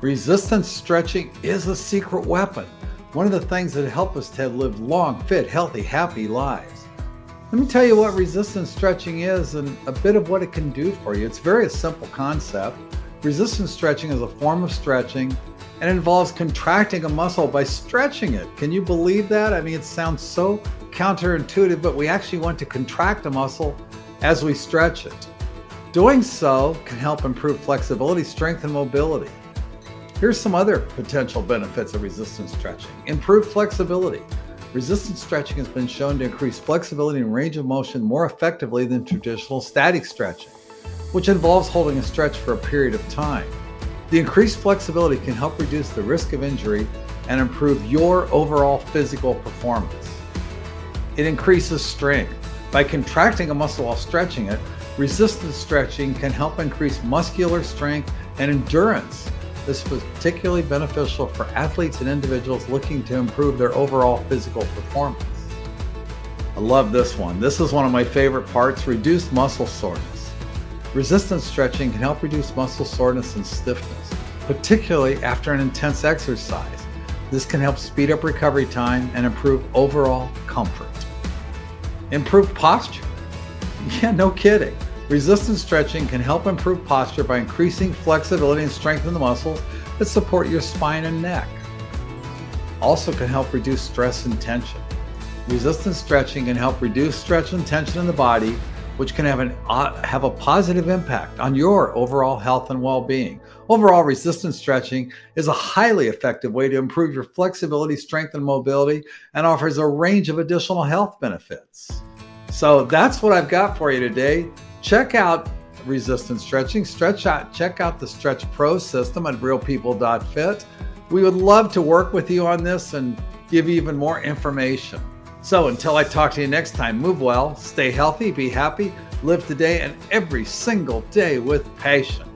Resistance stretching is a secret weapon, one of the things that help us to live long, fit, healthy, happy lives. Let me tell you what resistance stretching is and a bit of what it can do for you. It's a very simple concept. Resistance stretching is a form of stretching and involves contracting a muscle by stretching it. Can you believe that? I mean, it sounds so counterintuitive, but we actually want to contract a muscle as we stretch it. Doing so can help improve flexibility, strength, and mobility. Here's some other potential benefits of resistance stretching improved flexibility. Resistance stretching has been shown to increase flexibility and range of motion more effectively than traditional static stretching, which involves holding a stretch for a period of time. The increased flexibility can help reduce the risk of injury and improve your overall physical performance. It increases strength. By contracting a muscle while stretching it, resistance stretching can help increase muscular strength and endurance this was particularly beneficial for athletes and individuals looking to improve their overall physical performance. I love this one. This is one of my favorite parts reduced muscle soreness. Resistance stretching can help reduce muscle soreness and stiffness, particularly after an intense exercise. This can help speed up recovery time and improve overall comfort. Improve posture. Yeah, no kidding. Resistance stretching can help improve posture by increasing flexibility and strengthen the muscles that support your spine and neck. Also can help reduce stress and tension. Resistance stretching can help reduce stretch and tension in the body, which can have, an, uh, have a positive impact on your overall health and well-being. Overall, resistance stretching is a highly effective way to improve your flexibility, strength, and mobility and offers a range of additional health benefits. So that's what I've got for you today. Check out resistance stretching. Stretch out, check out the Stretch Pro system at realpeople.fit. We would love to work with you on this and give you even more information. So until I talk to you next time, move well, stay healthy, be happy, live today and every single day with passion.